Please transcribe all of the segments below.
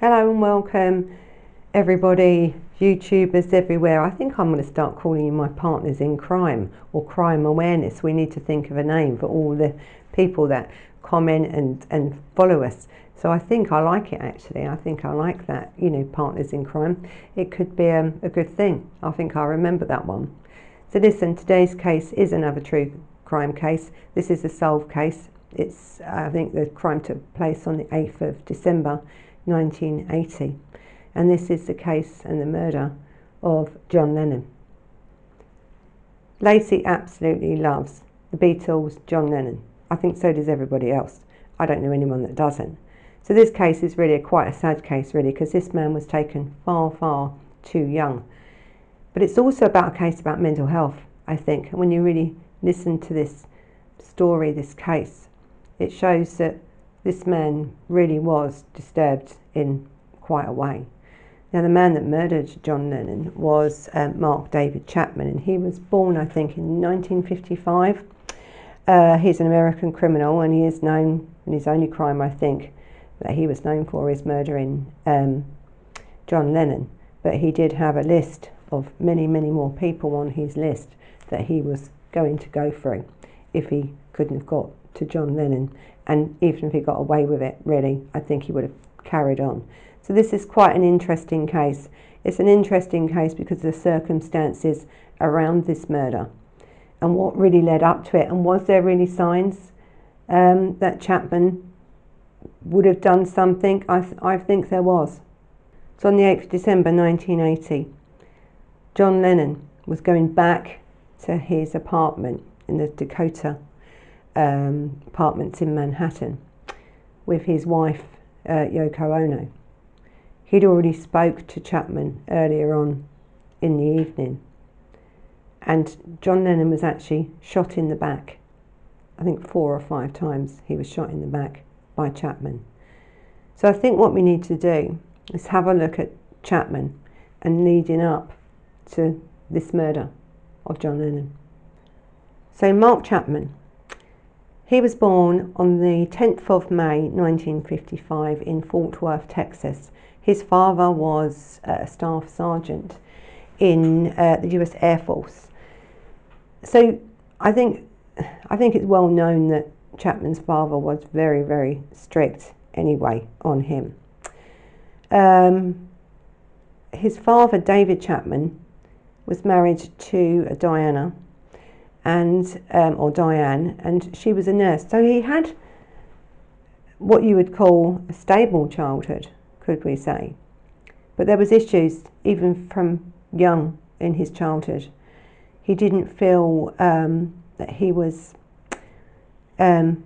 Hello and welcome, everybody, YouTubers everywhere. I think I'm going to start calling you my partners in crime or crime awareness. We need to think of a name for all the people that comment and, and follow us. So I think I like it actually. I think I like that, you know, partners in crime. It could be um, a good thing. I think I remember that one. So listen, today's case is another true crime case. This is a solved case. It's, I think the crime took place on the 8th of December 1980. And this is the case and the murder of John Lennon. Lacey absolutely loves the Beatles, John Lennon. I think so does everybody else. I don't know anyone that doesn't. So this case is really a, quite a sad case, really, because this man was taken far, far too young. But it's also about a case about mental health, I think. And when you really listen to this story, this case, it shows that this man really was disturbed in quite a way. Now, the man that murdered John Lennon was um, Mark David Chapman, and he was born, I think, in 1955. Uh, he's an American criminal, and he is known, and his only crime, I think, that he was known for is murdering um, John Lennon. But he did have a list of many, many more people on his list that he was going to go through if he couldn't have got to John Lennon. And even if he got away with it, really, I think he would have carried on. So this is quite an interesting case. It's an interesting case because of the circumstances around this murder and what really led up to it. And was there really signs um, that Chapman would have done something? I, th- I think there was. So on the 8th of December 1980, John Lennon was going back to his apartment in the Dakota um, apartments in Manhattan with his wife uh, Yoko Ono. He'd already spoke to Chapman earlier on in the evening, and John Lennon was actually shot in the back. I think four or five times he was shot in the back by Chapman. So I think what we need to do is have a look at Chapman and leading up to this murder of John Lennon. So Mark Chapman he was born on the 10th of May 1955 in Fort Worth, Texas. His father was a staff sergeant in uh, the US Air Force. So I think I think it's well known that Chapman's father was very very strict anyway on him. Um, his father David Chapman was married to Diana and um, or Diane, and she was a nurse. So he had what you would call a stable childhood, could we say? But there was issues even from young in his childhood. He didn't feel um, that he was um,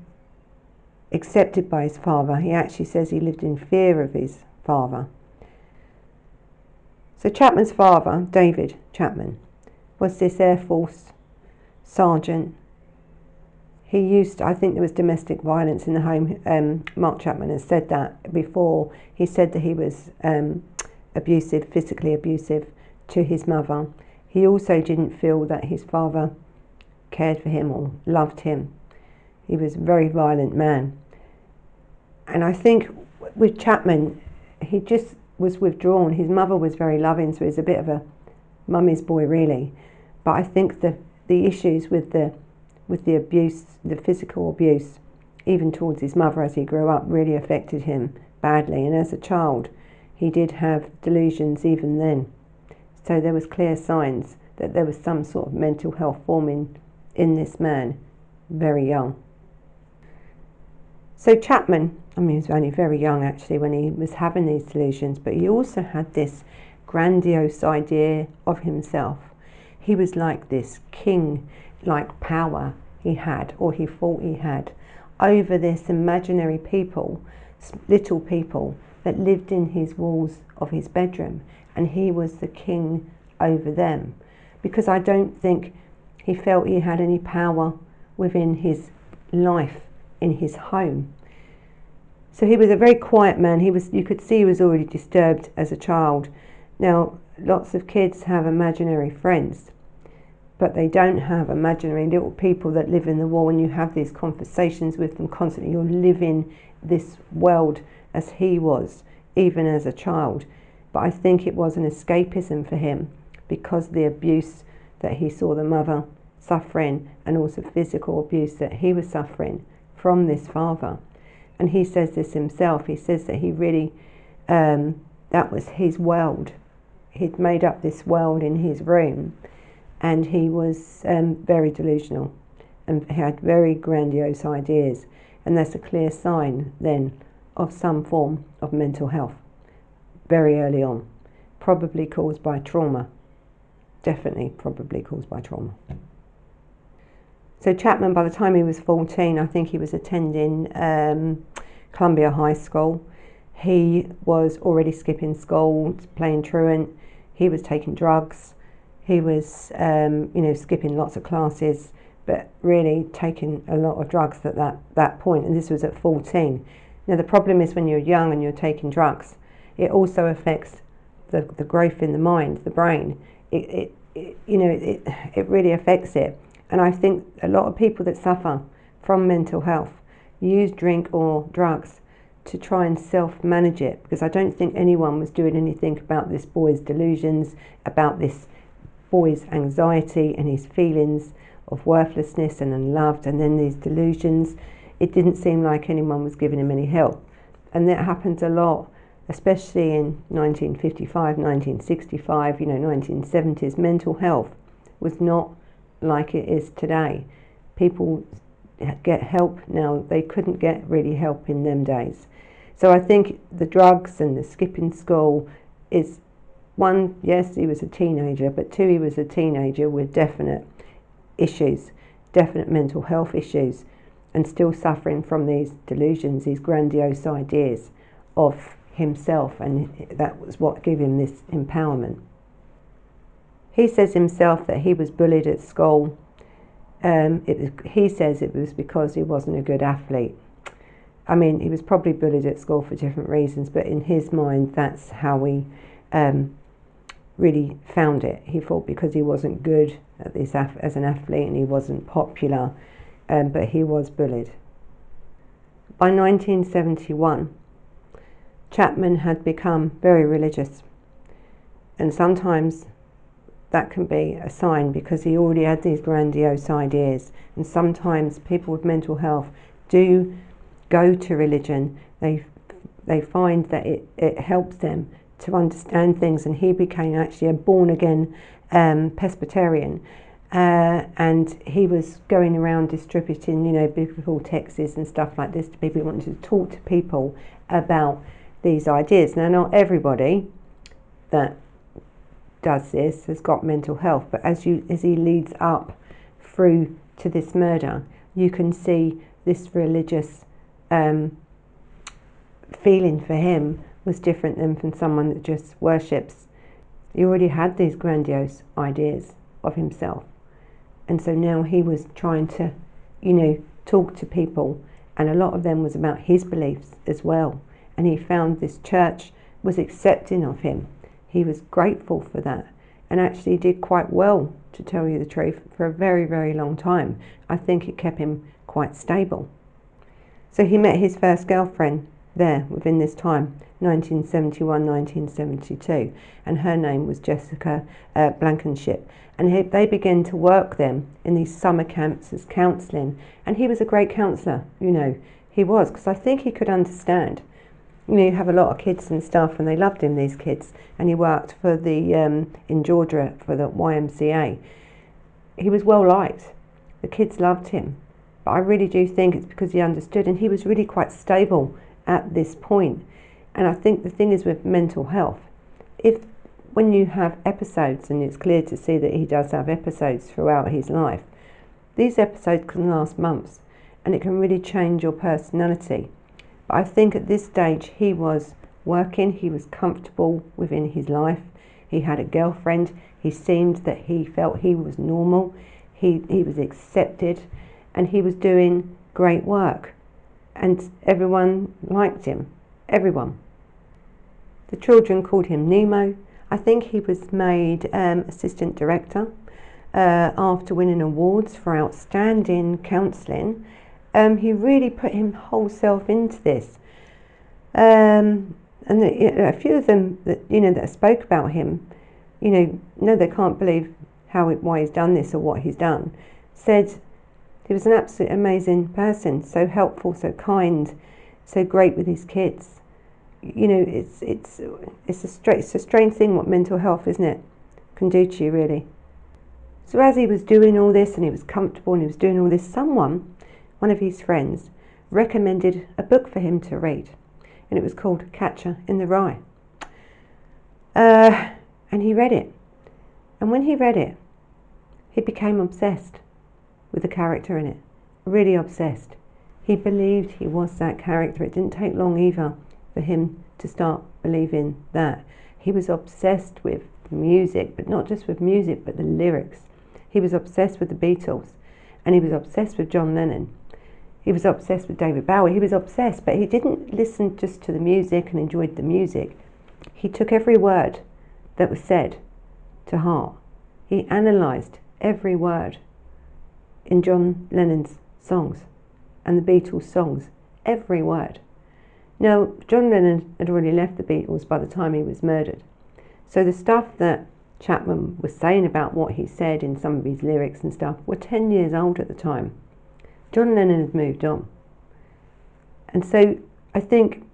accepted by his father. He actually says he lived in fear of his father. So Chapman's father, David Chapman, was this Air Force sergeant. He used, I think there was domestic violence in the home. Um, Mark Chapman has said that before. He said that he was um, abusive, physically abusive to his mother. He also didn't feel that his father cared for him or loved him. He was a very violent man. And I think with Chapman, he just was withdrawn. His mother was very loving, so he was a bit of a mummy's boy, really. But I think the the issues with the with the abuse, the physical abuse, even towards his mother as he grew up, really affected him badly. And as a child, he did have delusions even then. So there was clear signs that there was some sort of mental health forming in this man, very young. So Chapman, I mean, he was only very young actually when he was having these delusions, but he also had this grandiose idea of himself he was like this king like power he had, or he thought he had, over this imaginary people, little people that lived in his walls of his bedroom, and he was the king over them. Because I don't think he felt he had any power within his life in his home. So he was a very quiet man. He was you could see he was already disturbed as a child. Now lots of kids have imaginary friends but they don't have imaginary little people that live in the wall and you have these conversations with them constantly. You're living this world as he was even as a child. But I think it was an escapism for him because the abuse that he saw the mother suffering and also physical abuse that he was suffering from this father. And he says this himself. He says that he really, um, that was his world. He'd made up this world in his room and he was um, very delusional and had very grandiose ideas. And that's a clear sign then of some form of mental health very early on, probably caused by trauma. Definitely, probably caused by trauma. So Chapman, by the time he was 14, I think he was attending um, Columbia High School. He was already skipping school, playing truant. He was taking drugs. He was, um, you know, skipping lots of classes, but really taking a lot of drugs at that, that point. And this was at 14. Now, the problem is when you're young and you're taking drugs, it also affects the, the growth in the mind, the brain. It, it, it you know, it, it really affects it. And I think a lot of people that suffer from mental health use drink or drugs to try and self manage it because I don't think anyone was doing anything about this boy's delusions, about this boy's anxiety and his feelings of worthlessness and unloved, and then these delusions. It didn't seem like anyone was giving him any help. And that happens a lot, especially in 1955, 1965, you know, 1970s. Mental health was not like it is today. People get help now, they couldn't get really help in them days. So I think the drugs and the skipping school is one, yes, he was a teenager, but two, he was a teenager with definite issues, definite mental health issues, and still suffering from these delusions, these grandiose ideas of himself, and that was what gave him this empowerment. He says himself that he was bullied at school. Um, it was, he says it was because he wasn't a good athlete. I mean, he was probably bullied at school for different reasons, but in his mind, that's how he um, really found it. He thought because he wasn't good at this as an athlete and he wasn't popular, um, but he was bullied. By 1971, Chapman had become very religious, and sometimes that can be a sign because he already had these grandiose ideas. And sometimes people with mental health do go to religion. They they find that it, it helps them to understand things. And he became actually a born again um, Presbyterian. Uh, and he was going around distributing, you know, biblical texts and stuff like this to people. He wanted to talk to people about these ideas. Now, not everybody that does this has got mental health, but as you as he leads up through to this murder, you can see this religious um, feeling for him was different than from someone that just worships. He already had these grandiose ideas of himself, and so now he was trying to, you know, talk to people, and a lot of them was about his beliefs as well. And he found this church was accepting of him he was grateful for that and actually did quite well, to tell you the truth, for a very, very long time. I think it kept him quite stable. So he met his first girlfriend there within this time, 1971 1972, and her name was Jessica uh, Blankenship. And he, they began to work them in these summer camps as counselling. And he was a great counsellor, you know, he was, because I think he could understand you know, you have a lot of kids and stuff, and they loved him, these kids. And he worked for the, um, in Georgia, for the YMCA. He was well liked. The kids loved him. But I really do think it's because he understood, and he was really quite stable at this point. And I think the thing is with mental health, if when you have episodes, and it's clear to see that he does have episodes throughout his life, these episodes can last months, and it can really change your personality. But I think at this stage he was working, he was comfortable within his life, he had a girlfriend, he seemed that he felt he was normal, he, he was accepted, and he was doing great work. And everyone liked him, everyone. The children called him Nemo. I think he was made um, assistant director uh, after winning awards for outstanding counselling um, he really put his whole self into this. Um, and the, a few of them that you know that spoke about him, you know, no, they can't believe how why he's done this or what he's done. Said he was an absolute amazing person, so helpful, so kind, so great with his kids. You know, it's it's it's a straight it's a strange thing what mental health, isn't it, can do to you really. So as he was doing all this and he was comfortable and he was doing all this, someone, one of his friends, recommended a book for him to read, and it was called Catcher in the Rye. Uh, and he read it, and when he read it, he became obsessed with a character in it. Really obsessed. He believed he was that character. It didn't take long either for him to start believing that. He was obsessed with music, but not just with music, but the lyrics. He was obsessed with the Beatles, and he was obsessed with John Lennon. He was obsessed with David Bowie. He was obsessed, but he didn't listen just to the music and enjoyed the music. He took every word that was said to heart. He analysed every word in John Lennon's songs and the Beatles' songs, every word. Now, John Lennon had already left the Beatles by the time he was murdered. So the stuff that Chapman was saying about what he said in some of his lyrics and stuff were 10 years old at the time. John Lennon had moved on. And so I think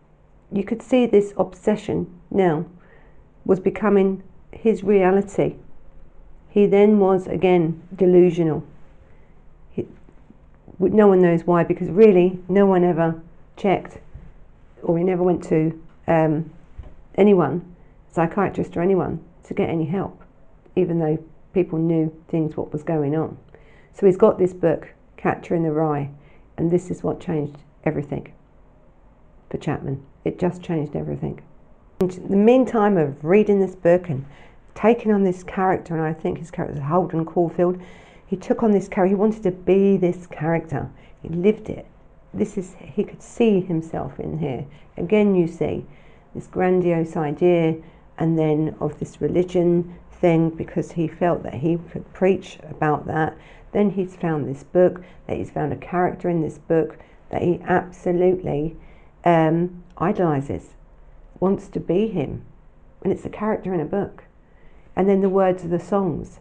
you could see this obsession now was becoming his reality. He then was again delusional no one knows why because really no one ever checked or he never went to um, anyone, psychiatrist or anyone, to get any help, even though people knew things what was going on. So he's got this book, Catcher in the Rye, and this is what changed everything for Chapman. It just changed everything. In the meantime of reading this book and taking on this character, and I think his character is Holden Caulfield, he took on this character. He wanted to be this character. He lived it. This is he could see himself in here. Again, you see this grandiose idea, and then of this religion thing because he felt that he could preach about that. Then he's found this book, that he's found a character in this book that he absolutely um, idolizes, wants to be him. And it's a character in a book. And then the words of the songs,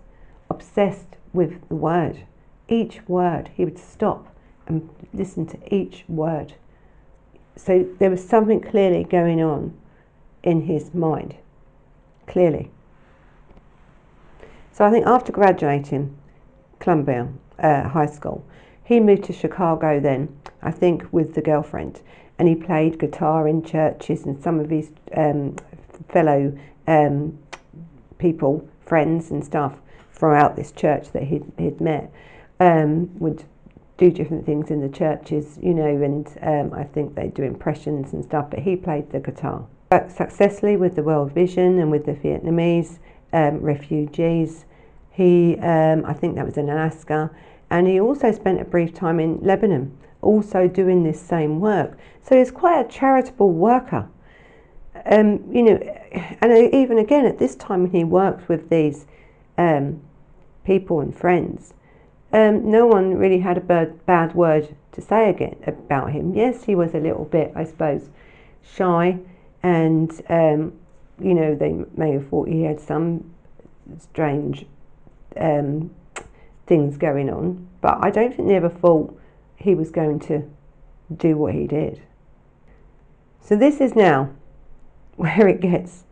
obsessed with the word. Each word, he would stop and listen to each word. So there was something clearly going on in his mind. Clearly. So I think after graduating Columbia uh, High School, he moved to Chicago then, I think with the girlfriend, and he played guitar in churches and some of his um, fellow um, people, friends and stuff, throughout this church that he'd, he'd met um, would do different things in the churches, you know, and um, I think they do impressions and stuff, but he played the guitar. Worked successfully with the World Vision and with the Vietnamese um, refugees. He, um, I think that was in Alaska, and he also spent a brief time in Lebanon, also doing this same work. So he's quite a charitable worker. Um, you know, and even again at this time he worked with these um, people and friends, um, no one really had a bad, bad word to say again about him. Yes, he was a little bit, I suppose, shy, and um, you know they may have thought he had some strange um, things going on, but I don't think they ever thought he was going to do what he did. So this is now where it gets,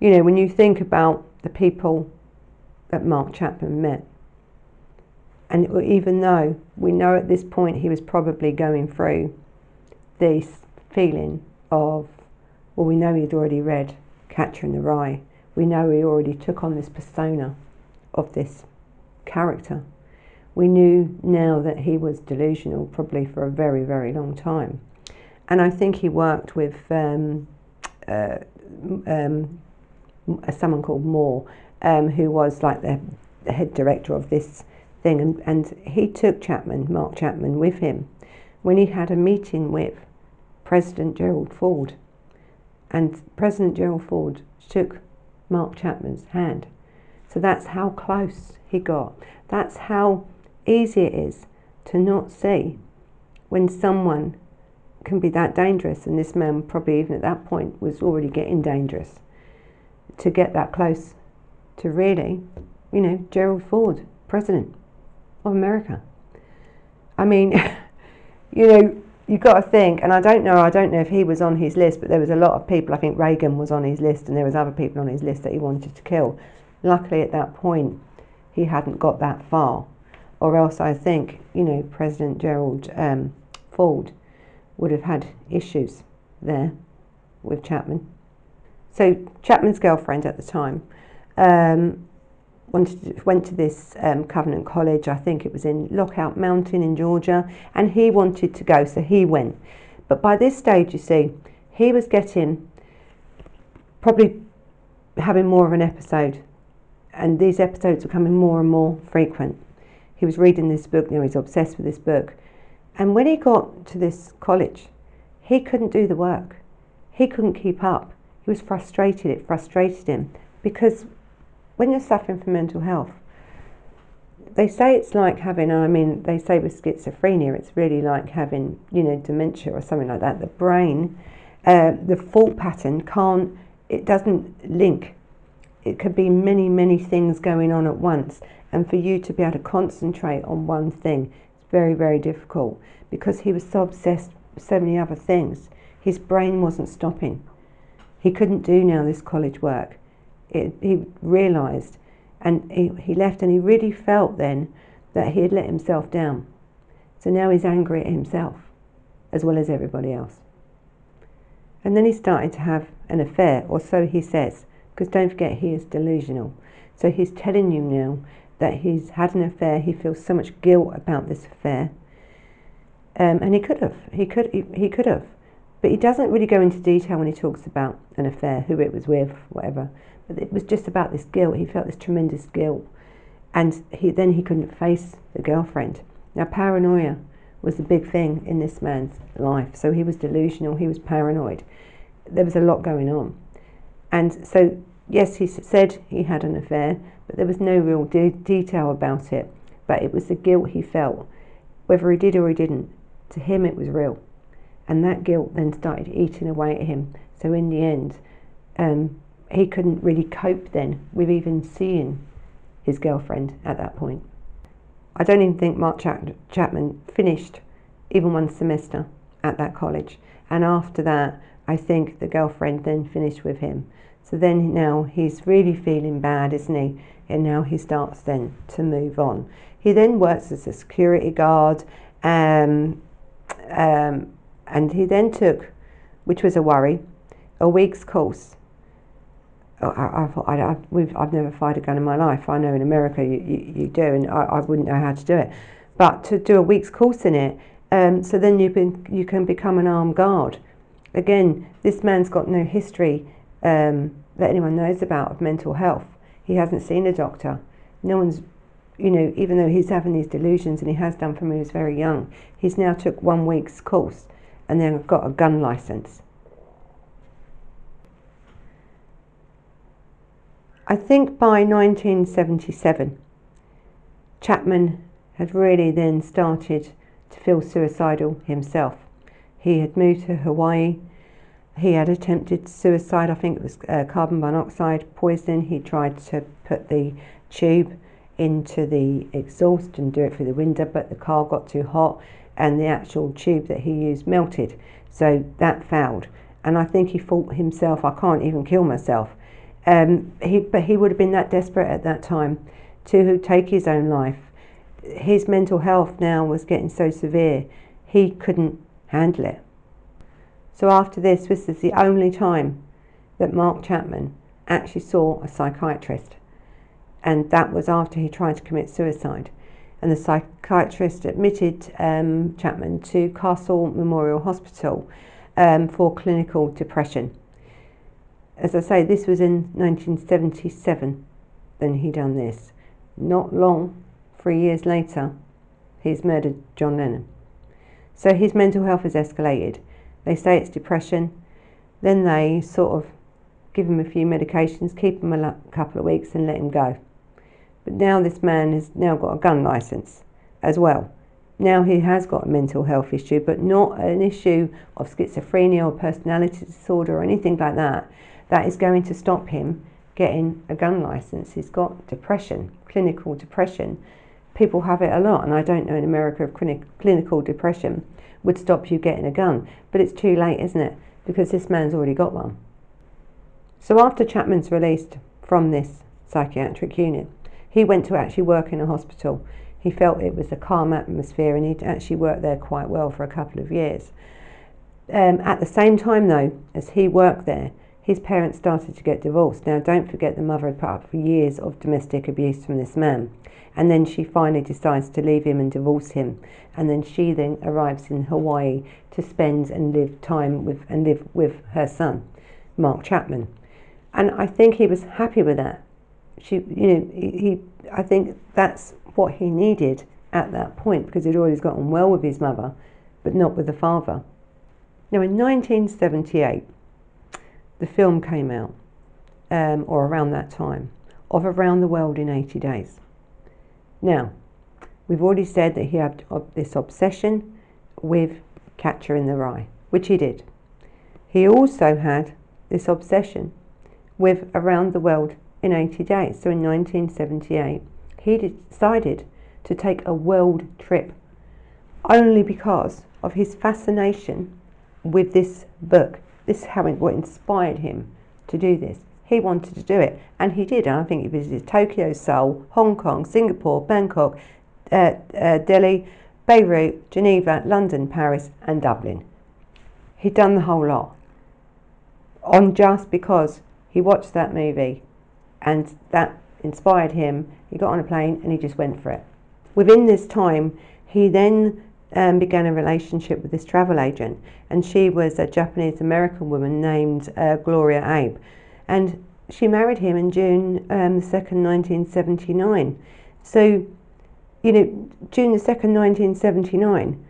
you know, when you think about the people that Mark Chapman met. And even though we know at this point he was probably going through this feeling of, well, we know he'd already read Catcher in the Rye. We know he already took on this persona of this character. We knew now that he was delusional probably for a very, very long time. And I think he worked with um, uh, um, someone called Moore, um, who was like the, the head director of this thing, and, and he took Chapman, Mark Chapman, with him when he had a meeting with President Gerald Ford. And President Gerald Ford shook Mark Chapman's hand. So that's how close he got. That's how easy it is to not see when someone can be that dangerous. And this man, probably even at that point, was already getting dangerous. To get that close to really, you know, Gerald Ford, President of America. I mean, you know, you've got to think, and I don't know, I don't know if he was on his list, but there was a lot of people. I think Reagan was on his list, and there was other people on his list that he wanted to kill. Luckily, at that point, he hadn't got that far, or else I think, you know, President Gerald um, Ford would have had issues there with Chapman. So Chapman's girlfriend at the time um, wanted went to this um, Covenant College. I think it was in Lookout Mountain in Georgia, and he wanted to go, so he went. But by this stage, you see, he was getting probably having more of an episode, and these episodes were becoming more and more frequent. He was reading this book, you know, he's obsessed with this book. And when he got to this college, he couldn't do the work. He couldn't keep up. He was frustrated. It frustrated him because when you're suffering from mental health, they say it's like having, I mean, they say with schizophrenia, it's really like having, you know, dementia or something like that. The brain, uh, the thought pattern can't, it doesn't link. It could be many, many things going on at once. And for you to be able to concentrate on one thing, it's very, very difficult because he was so obsessed with so many other things. His brain wasn't stopping. He couldn't do now this college work it, he realised and he, he left and he really felt then that he had let himself down. So now he's angry at himself as well as everybody else. And then he started to have an affair, or so he says, because don't forget he is delusional. So he's telling you now that he's had an affair, he feels so much guilt about this affair. Um, and he could have, he could, he, he could have. But he doesn't really go into detail when he talks about an affair, who it was with, whatever. It was just about this guilt. He felt this tremendous guilt. And he then he couldn't face the girlfriend. Now paranoia was a big thing in this man's life. So he was delusional, he was paranoid. There was a lot going on. And so yes, he said he had an affair, but there was no real de- detail about it. But it was the guilt he felt, whether he did or he didn't. To him, it was real, and that guilt then started eating away at him. So in the end, um, he couldn't really cope then with even seeing his girlfriend at that point. I don't even think Mark Chapman finished even one semester at that college. And after that, I think the girlfriend then finished with him. So then now he's really feeling bad, isn't he? And now he starts then to move on. He then works as a security guard, um, um, and he then took, which was a worry, a week's course I, I, I've never fired a gun in my life. I know in America you, you, you do, and I, I wouldn't know how to do it. But to do a week's course in it, um, so then you been, you can become an armed guard. Again, this man's got no history um, that anyone knows about of mental health. He hasn't seen a doctor. No one's, you know, even though he's having these delusions and he has done from when he was very young, he's now took one week's course and then got a gun license. I think by 1977, Chapman had really then started to feel suicidal himself. He had moved to Hawaii. He had attempted suicide. I think it was uh, carbon monoxide poisoning. He tried to put the tube into the exhaust and do it through the window, but the car got too hot and the actual tube that he used melted. So that failed. And I think he thought himself, I can't even kill myself. Um, he, but he would have been that desperate at that time to take his own life. His mental health now was getting so severe, he couldn't handle it. So after this, this is the only time that Mark Chapman actually saw a psychiatrist. And that was after he tried to commit suicide. And the psychiatrist admitted um, Chapman to Castle Memorial Hospital um, for clinical depression as I say, this was in 1977 then he done this. Not long, three years later, he's murdered John Lennon. So his mental health has escalated. They say it's depression. Then they sort of give him a few medications, keep him a couple of weeks, and let him go. But now this man has now got a gun license as well. Now he has got a mental health issue, but not an issue of schizophrenia or personality disorder or anything like that. That is going to stop him getting a gun license. He's got depression, clinical depression. People have it a lot, and I don't know in America if clinic, clinical depression would stop you getting a gun. But it's too late, isn't it? Because this man's already got one. So after Chapman's released from this psychiatric unit, he went to actually work in a hospital he felt it was a calm atmosphere and he'd actually worked there quite well for a couple of years. Um, at the same time, though, as he worked there, his parents started to get divorced. Now, don't forget the mother had put up for years of domestic abuse from this man. And then she finally decides to leave him and divorce him. And then she then arrives in Hawaii to spend and live time with and live with her son, Mark Chapman. And I think he was happy with that. She, you know, he, I think that's what he needed at that point because he'd always gotten well with his mother, but not with the father. Now, in 1978, the film came out, um, or around that time, of Around the World in 80 Days. Now, we've already said that he had this obsession with Catcher in the Rye, which he did. He also had this obsession with Around the World in 80 Days. So in 1978, he decided to take a world trip only because of his fascination with this book. This is how it, what inspired him to do this. He wanted to do it, and he did. And I think he visited Tokyo, Seoul, Hong Kong, Singapore, Bangkok, uh, uh, Delhi, Beirut, Geneva, London, Paris, and Dublin. He'd done the whole lot on just because he watched that movie and that inspired him. He got on a plane and he just went for it. Within this time, he then um, began a relationship with this travel agent, and she was a Japanese American woman named uh, Gloria Abe. And she married him in June um, the 2nd, 1979. So, you know, June the 2nd, 1979,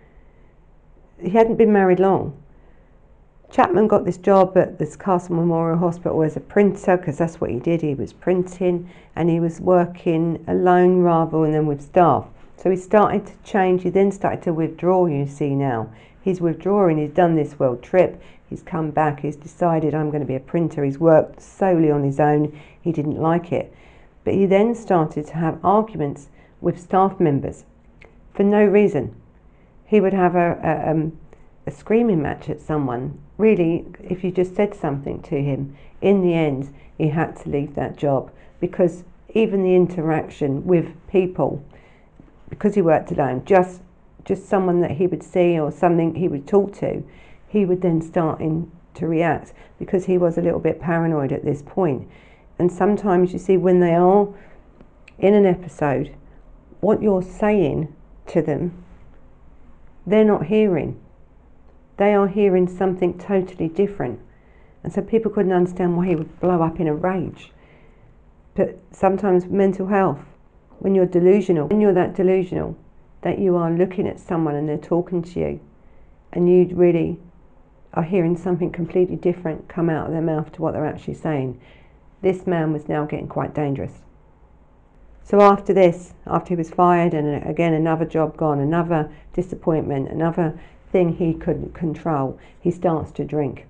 he hadn't been married long. Chapman got this job at this Castle Memorial Hospital as a printer because that's what he did. He was printing and he was working alone rather than with staff. So he started to change. He then started to withdraw, you see now. He's withdrawing. He's done this world trip. He's come back. He's decided I'm going to be a printer. He's worked solely on his own. He didn't like it. But he then started to have arguments with staff members for no reason. He would have a, a, um, a screaming match at someone really, if you just said something to him, in the end, he had to leave that job because even the interaction with people, because he worked alone, just just someone that he would see or something he would talk to, he would then start in to react because he was a little bit paranoid at this point. And sometimes you see when they are in an episode, what you're saying to them, they're not hearing they are hearing something totally different. And so people couldn't understand why he would blow up in a rage. But sometimes mental health, when you're delusional, when you're that delusional, that you are looking at someone and they're talking to you, and you really are hearing something completely different come out of their mouth to what they're actually saying. This man was now getting quite dangerous. So after this, after he was fired, and uh, again another job gone, another disappointment, another thing he couldn't control, he starts to drink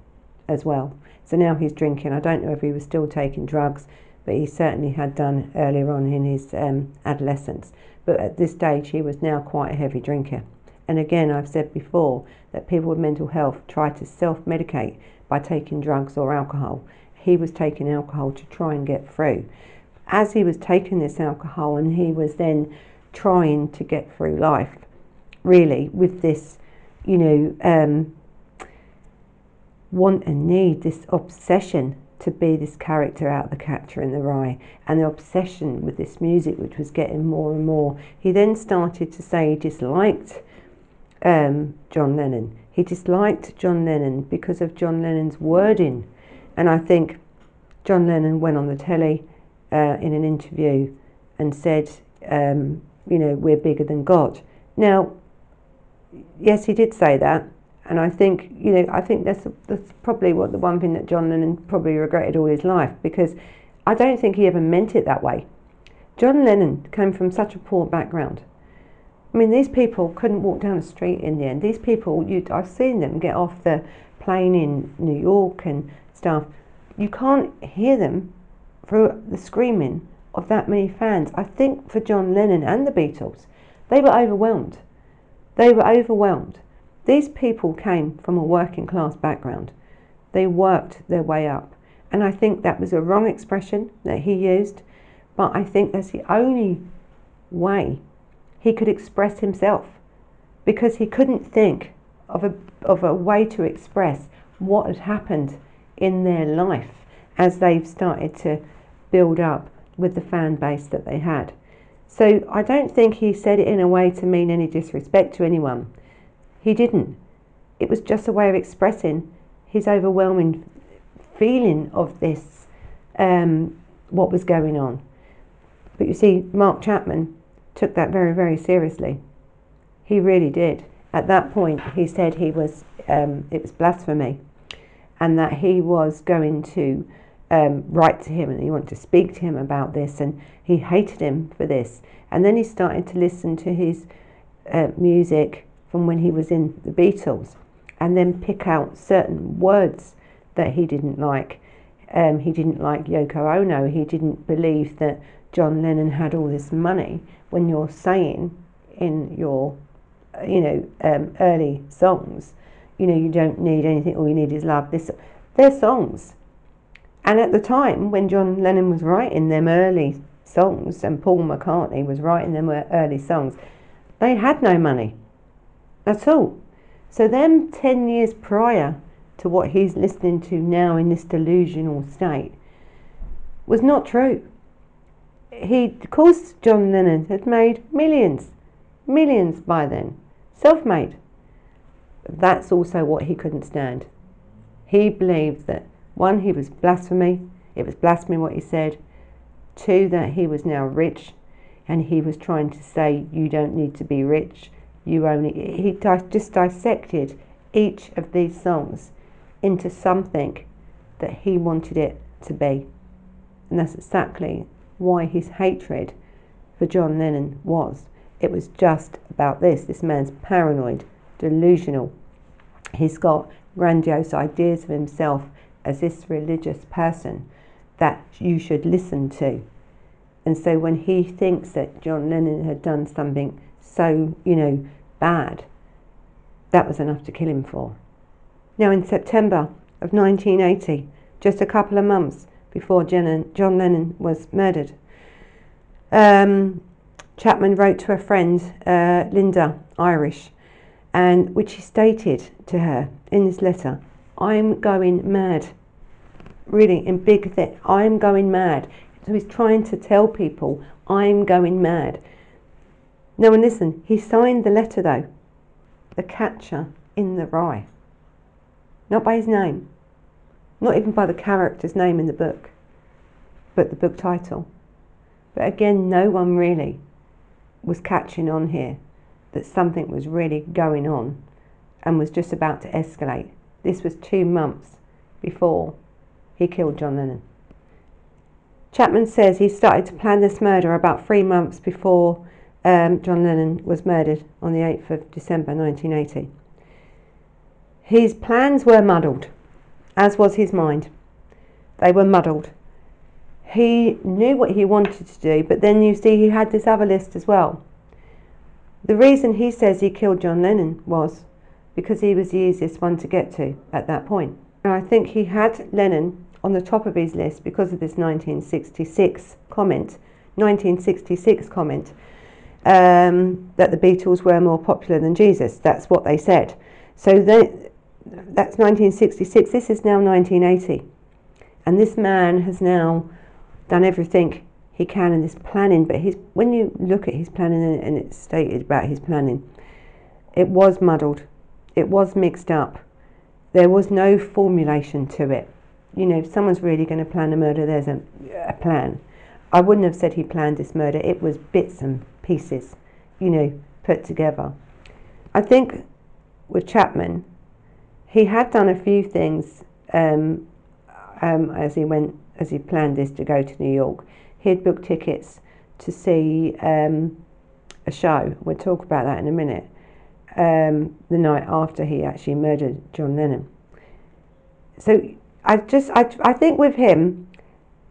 as well. So now he's drinking. I don't know if he was still taking drugs, but he certainly had done earlier on in his um, adolescence. But at this stage, he was now quite a heavy drinker. And again, I've said before that people with mental health try to self medicate by taking drugs or alcohol. He was taking alcohol to try and get through. As he was taking this alcohol and he was then trying to get through life, really, with this you know, um, want and need, this obsession to be this character out the catcher in the rye, and the obsession with this music, which was getting more and more. He then started to say he disliked um, John Lennon. He disliked John Lennon because of John Lennon's wording, and I think John Lennon went on the telly uh, in an interview and said, um, you know, we're bigger than God. Now, yes, he did say that, and I think you know I think that's that's probably what the one thing that John Lennon probably regretted all his life because I don't think he ever meant it that way. John Lennon came from such a poor background, I mean, these people couldn't walk down the street in the end. These people, I've seen them get off the plane in New York and stuff. You can't hear them through the screaming of that many fans. I think for John Lennon and the Beatles, they were overwhelmed. They were overwhelmed. These people came from a working class background. They worked their way up. And I think that was a wrong expression that he used, but I think that's the only way he could express himself because he couldn't think of a, of a way to express what had happened in their life as they've started to build up with the fan base that they had. So I don't think he said it in a way to mean any disrespect to anyone. He didn't. It was just a way of expressing his overwhelming feeling of this, um, what was going on. But you see, Mark Chapman took that very, very seriously. He really did. At that point, he said he was um, it was blasphemy, and that he was going to um, write to him and he wanted to speak to him about this, and he hated him for this. And then he started to listen to his uh, music from when he was in the Beatles, and then pick out certain words that he didn't like. Um, he didn't like Yoko Ono. He didn't believe that John Lennon had all this money. When you're saying in your, you know, um, early songs, you know, you don't need anything. All you need is love. This, they're songs and at the time when John Lennon was writing them early songs and Paul McCartney was writing them early songs, they had no money at all. So them 10 years prior to what he's listening to now in this delusional state was not true. He, of course, John Lennon had made millions, millions by then, self-made. That's also what he couldn't stand. He believed that one, he was blasphemy. It was blasphemy what he said. Two, that he was now rich and he was trying to say, you don't need to be rich. You only. He just dissected each of these songs into something that he wanted it to be. And that's exactly why his hatred for John Lennon was. It was just about this. This man's paranoid, delusional. He's got grandiose ideas of himself as this religious person that you should listen to. And so when he thinks that John Lennon had done something so, you know, bad, that was enough to kill him for. Now, in September of 1980, just a couple of months before John Lennon was murdered, um, Chapman wrote to a friend, uh, Linda Irish, and which he stated to her in this letter I'm going mad. Really, in big that I'm going mad. So he's trying to tell people, I'm going mad. Now, and listen, he signed the letter though, the catcher in the rye. Not by his name, not even by the character's name in the book, but the book title. But again, no one really was catching on here that something was really going on and was just about to escalate. This was two months before he killed John Lennon. Chapman says he started to plan this murder about three months before um, John Lennon was murdered on the 8th of December 1980. His plans were muddled, as was his mind. They were muddled. He knew what he wanted to do, but then you see he had this other list as well. The reason he says he killed John Lennon was because he was the easiest one to get to at that point. And I think he had Lennon on the top of his list because of this 1966 comment, 1966 comment um, that the Beatles were more popular than Jesus. That's what they said. So they, that's 1966. This is now 1980. And this man has now done everything he can in this planning. But his, when you look at his planning and it's stated about his planning, it was muddled it was mixed up. There was no formulation to it. You know, if someone's really going to plan a murder, there's a, a plan. I wouldn't have said he planned this murder. It was bits and pieces, you know, put together. I think with Chapman, he had done a few things um, um, as he went, as he planned this to go to New York. He had booked tickets to see um, a show. We'll talk about that in a minute. Um, the night after he actually murdered John Lennon. So I just, I, I think with him,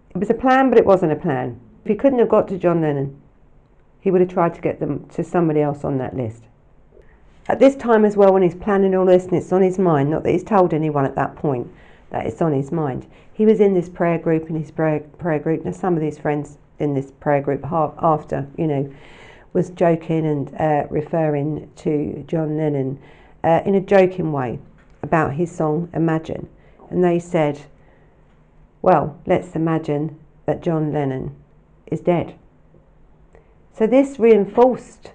it was a plan, but it wasn't a plan. If he couldn't have got to John Lennon, he would have tried to get them to somebody else on that list. At this time as well, when he's planning all this and it's on his mind, not that he's told anyone at that point that it's on his mind, he was in this prayer group, in his prayer, prayer group. Now, some of his friends in this prayer group after, you know, was joking and uh, referring to John Lennon uh, in a joking way about his song Imagine. And they said, well, let's imagine that John Lennon is dead. So this reinforced,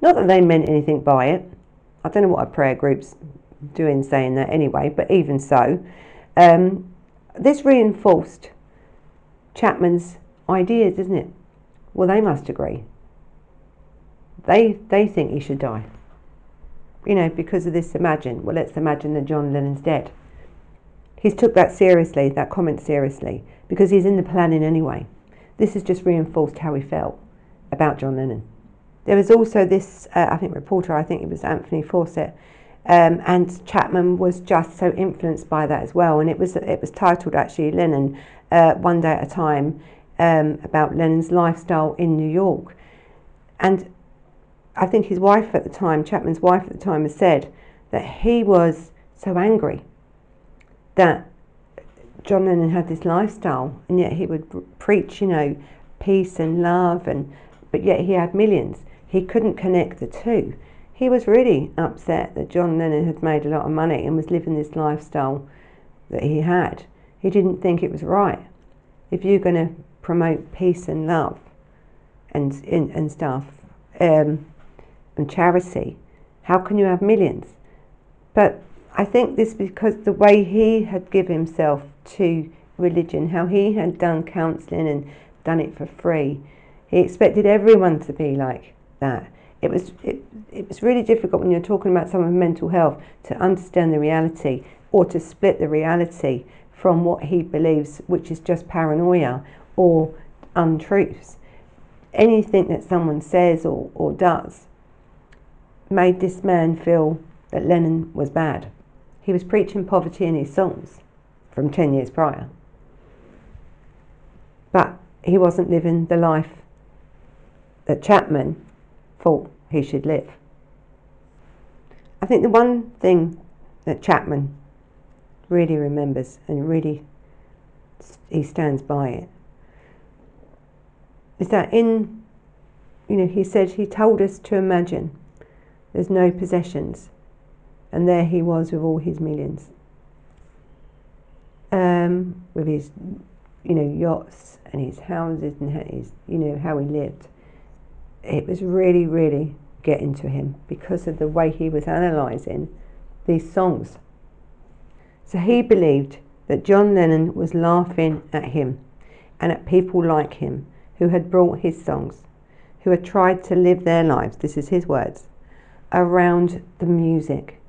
not that they meant anything by it. I don't know what a prayer group's doing saying that anyway, but even so, um, this reinforced Chapman's ideas, isn't it? Well, they must agree. They they think he should die. You know, because of this imagine. Well, let's imagine that John Lennon's dead. He's took that seriously, that comment seriously, because he's in the planning anyway. This has just reinforced how he felt about John Lennon. There was also this, uh, I think, reporter, I think it was Anthony Fawcett, um, and Chapman was just so influenced by that as well. And it was it was titled actually Lennon, uh, One Day at a Time, um, about Lennon's lifestyle in New York. And I think his wife at the time, Chapman's wife at the time, has said that he was so angry that John Lennon had this lifestyle, and yet he would preach, you know, peace and love, and but yet he had millions. He couldn't connect the two. He was really upset that John Lennon had made a lot of money and was living this lifestyle that he had. He didn't think it was right. If you're going to promote peace and love and and, and stuff um, and charity, how can you have millions? But I think this because the way he had given himself to religion, how he had done counselling and done it for free, he expected everyone to be like that. It was it, it was really difficult when you're talking about someone's mental health to understand the reality or to split the reality from what he believes, which is just paranoia or untruths. Anything that someone says or, or does made this man feel that Lennon was bad. He was preaching poverty in his songs from 10 years prior. But he wasn't living the life that Chapman thought he should live. I think the one thing that Chapman really remembers and really he stands by it is that in, you know, he said he told us to imagine there's no possessions, and there he was with all his millions, um, with his, you know, yachts and his houses and his, you know, how he lived it was really, really getting to him because of the way he was analysing these songs. So he believed that John Lennon was laughing at him and at people like him who had brought his songs, who had tried to live their lives, this is his words, around the music.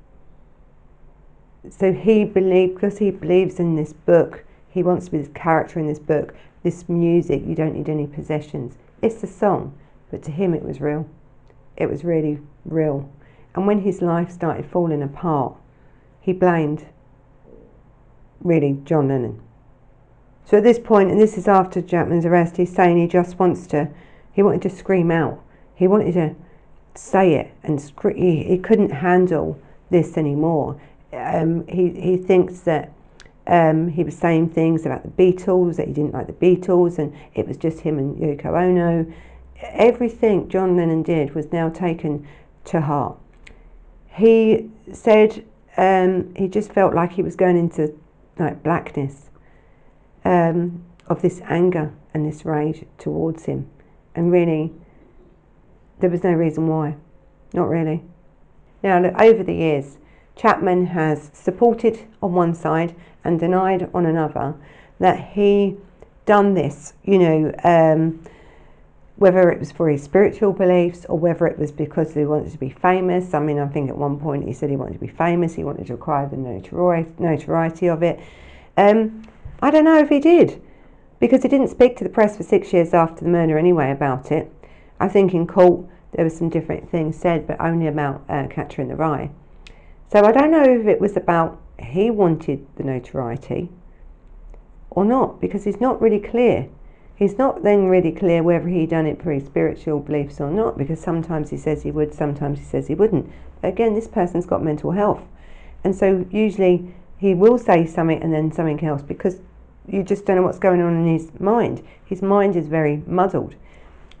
So he believed, because he believes in this book, he wants to be this character in this book, this music, you don't need any possessions. It's the song. But to him, it was real. It was really real. And when his life started falling apart, he blamed really John Lennon. So at this point, and this is after Chapman's arrest, he's saying he just wants to, he wanted to scream out. He wanted to say it, and he, he couldn't handle this anymore. Um, he, he thinks that um, he was saying things about the Beatles, that he didn't like the Beatles, and it was just him and Yoko Ono everything John Lennon did was now taken to heart. He said um, he just felt like he was going into like blackness um, of this anger and this rage towards him, and really there was no reason why, not really. Now, look, over the years, Chapman has supported on one side and denied on another that he done this, you know. Um, whether it was for his spiritual beliefs or whether it was because he wanted to be famous. I mean, I think at one point he said he wanted to be famous, he wanted to acquire the notoriety of it. Um, I don't know if he did, because he didn't speak to the press for six years after the murder anyway about it. I think in court there were some different things said, but only about uh, Catcher in the Rye. So I don't know if it was about he wanted the notoriety or not, because he's not really clear. He's not then really clear whether he done it for his spiritual beliefs or not, because sometimes he says he would, sometimes he says he wouldn't. Again, this person's got mental health, and so usually he will say something and then something else because you just don't know what's going on in his mind. His mind is very muddled.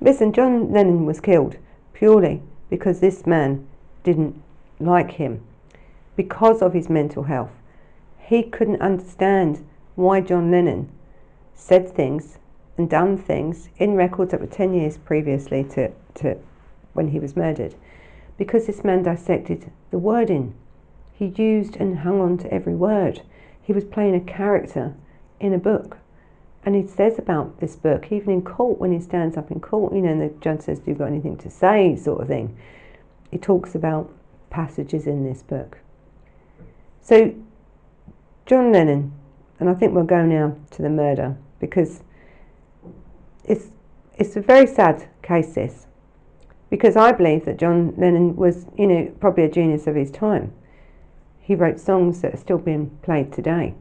Listen, John Lennon was killed purely because this man didn't like him because of his mental health. He couldn't understand why John Lennon said things and done things in records that were 10 years previously to, to when he was murdered because this man dissected the wording. He used and hung on to every word. He was playing a character in a book. And he says about this book, even in court, when he stands up in court, you know, and the judge says, Do you got anything to say? sort of thing. He talks about passages in this book. So, John Lennon, and I think we'll go now to the murder because it's, it's a very sad case, this, because I believe that John Lennon was, you know, probably a genius of his time. He wrote songs that are still being played today.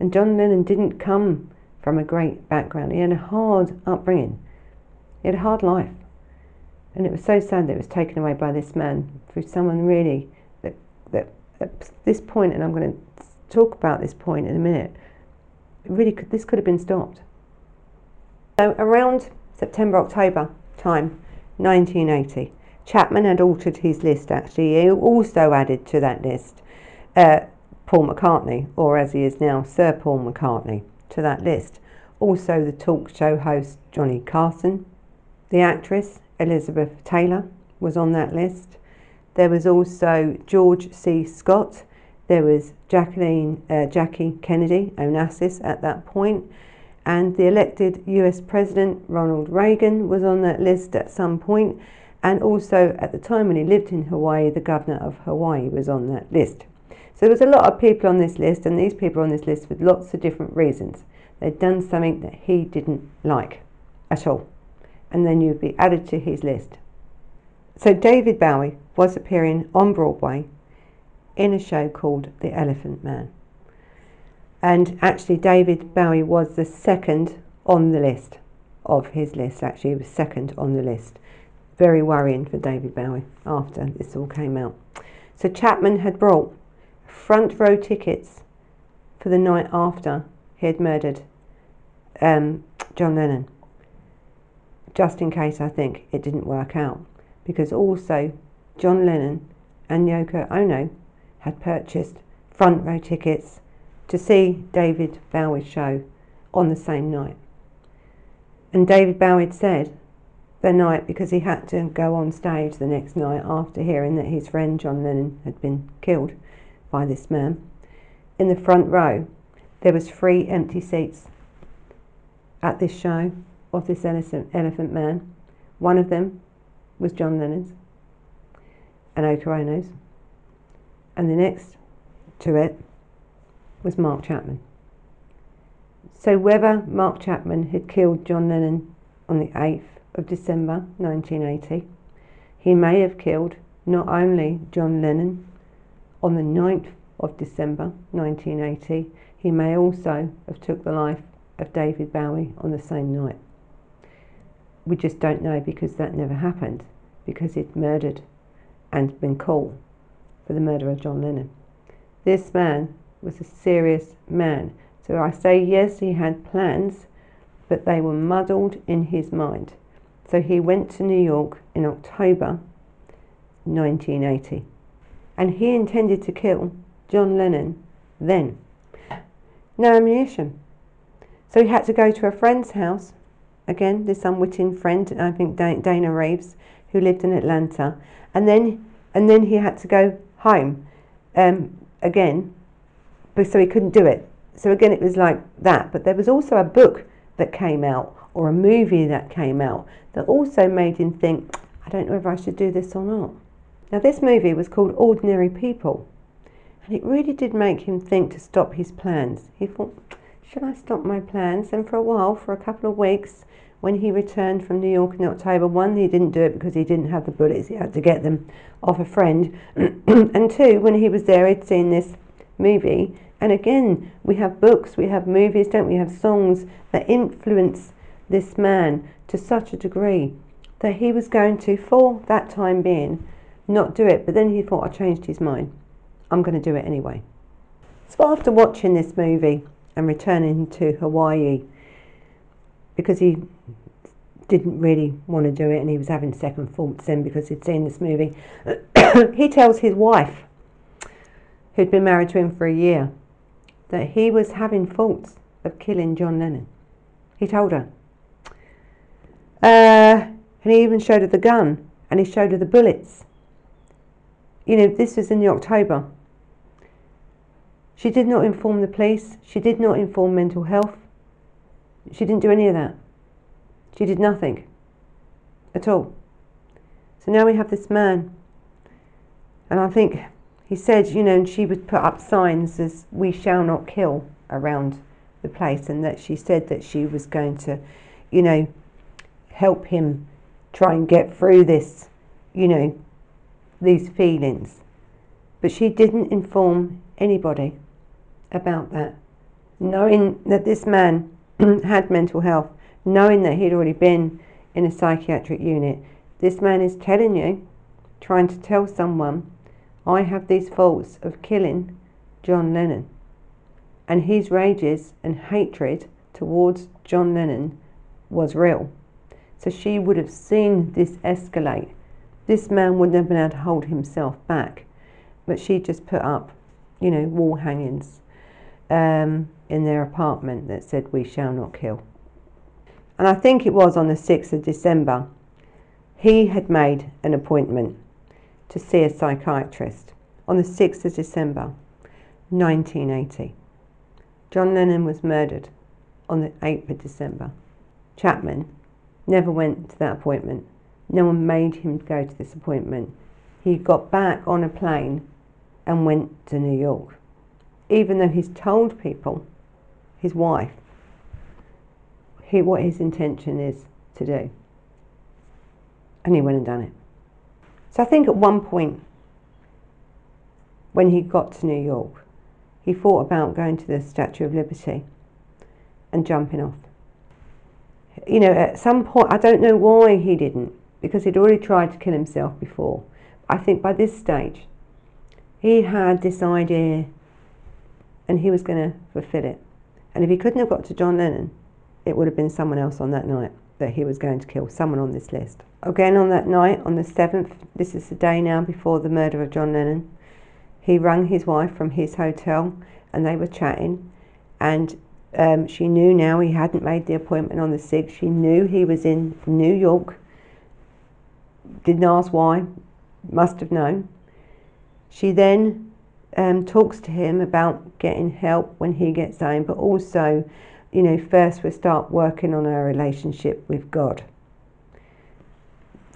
And John Lennon didn't come from a great background. He had a hard upbringing. He had a hard life. And it was so sad that it was taken away by this man through someone really that, that at this point, and I'm going to talk about this point in a minute, really could, this could have been stopped. So around September, October time, 1980, Chapman had altered his list actually. He also added to that list uh, Paul McCartney, or as he is now, Sir Paul McCartney, to that list. Also, the talk show host Johnny Carson, the actress Elizabeth Taylor was on that list. There was also George C. Scott. There was Jacqueline uh, Jackie Kennedy Onassis at that point, and the elected U.S. President Ronald Reagan was on that list at some point, and also at the time when he lived in Hawaii, the governor of Hawaii was on that list. So there was a lot of people on this list, and these people on this list with lots of different reasons. They'd done something that he didn't like at all, and then you'd be added to his list. So David Bowie was appearing on Broadway in a show called The Elephant Man. And actually, David Bowie was the second on the list of his list. Actually, he was second on the list. Very worrying for David Bowie after this all came out. So Chapman had brought front row tickets for the night after he had murdered um, John Lennon. Just in case I think it didn't work out. Because also John Lennon and Yoko Ono had purchased front row tickets to see David Bowie's show on the same night. And David Bowie said the night because he had to go on stage the next night after hearing that his friend John Lennon had been killed by this man. In the front row, there was three empty seats at this show of this elephant, elephant man. One of them was John Lennon's and Yoko Ono's, and the next to it was Mark Chapman. So whether Mark Chapman had killed John Lennon on the 8th of December 1980, he may have killed not only John Lennon on the 9th of December 1980, he may also have took the life of David Bowie on the same night. We just don't know because that never happened, because he'd murdered and been caught for the murder of John Lennon. This man was a serious man. So I say, yes, he had plans, but they were muddled in his mind. So he went to New York in October 1980 and he intended to kill John Lennon then. No ammunition. So he had to go to a friend's house, again, this unwitting friend, I think Dana Reeves, who lived in Atlanta, and then and then he had to go home um, again, but so he couldn't do it. So again, it was like that. But there was also a book that came out or a movie that came out that also made him think, I don't know if I should do this or not. Now, this movie was called Ordinary People, and it really did make him think to stop his plans. He thought, should I stop my plans? And for a while, for a couple of weeks, when he returned from New York in October. One, he didn't do it because he didn't have the bullets, he had to get them off a friend. and two, when he was there, he'd seen this movie. And again, we have books, we have movies, don't we? Have songs that influence this man to such a degree that he was going to, for that time being, not do it. But then he thought, I changed his mind. I'm going to do it anyway. So after watching this movie and returning to Hawaii, because he didn't really want to do it and he was having second thoughts then because he'd seen this movie, he tells his wife, who'd been married to him for a year, that he was having thoughts of killing John Lennon. He told her. Uh, and he even showed her the gun and he showed her the bullets. You know, this was in the October. She did not inform the police. She did not inform mental health. She didn't do any of that. She did nothing at all. So now we have this man. And I think he said, you know, and she would put up signs as we shall not kill around the place, and that she said that she was going to, you know, help him try and get through this, you know, these feelings. But she didn't inform anybody about that. Knowing that this man had mental health, knowing that he'd already been in a psychiatric unit, this man is telling you, trying to tell someone, I have these thoughts of killing John Lennon. And his rages and hatred towards John Lennon was real. So she would have seen this escalate. This man wouldn't have been able to hold himself back. But she just put up, you know, wall hangings um, in their apartment that said, We shall not kill. And I think it was on the 6th of December, he had made an appointment to see a psychiatrist on the 6th of December 1980. John Lennon was murdered on the 8th of December. Chapman never went to that appointment. No one made him go to this appointment. He got back on a plane and went to New York even though he's told people, his wife, he, what his intention is to do. And he went and done it. So I think at one point, when he got to New York, he thought about going to the Statue of Liberty and jumping off. You know, at some point, I don't know why he didn't, because he'd already tried to kill himself before. I think by this stage, he had this idea and he was going to fulfill it. And if he couldn't have got to John Lennon, it would have been someone else on that night that he was going to kill, someone on this list. Again, on that night, on the 7th, this is the day now before the murder of John Lennon, he rang his wife from his hotel and they were chatting. And um, she knew now he hadn't made the appointment on the 6th. She knew he was in New York. Didn't ask why, must have known. She then um, talks to him about getting help when he gets home, but also, you know, first we start working on our relationship with God.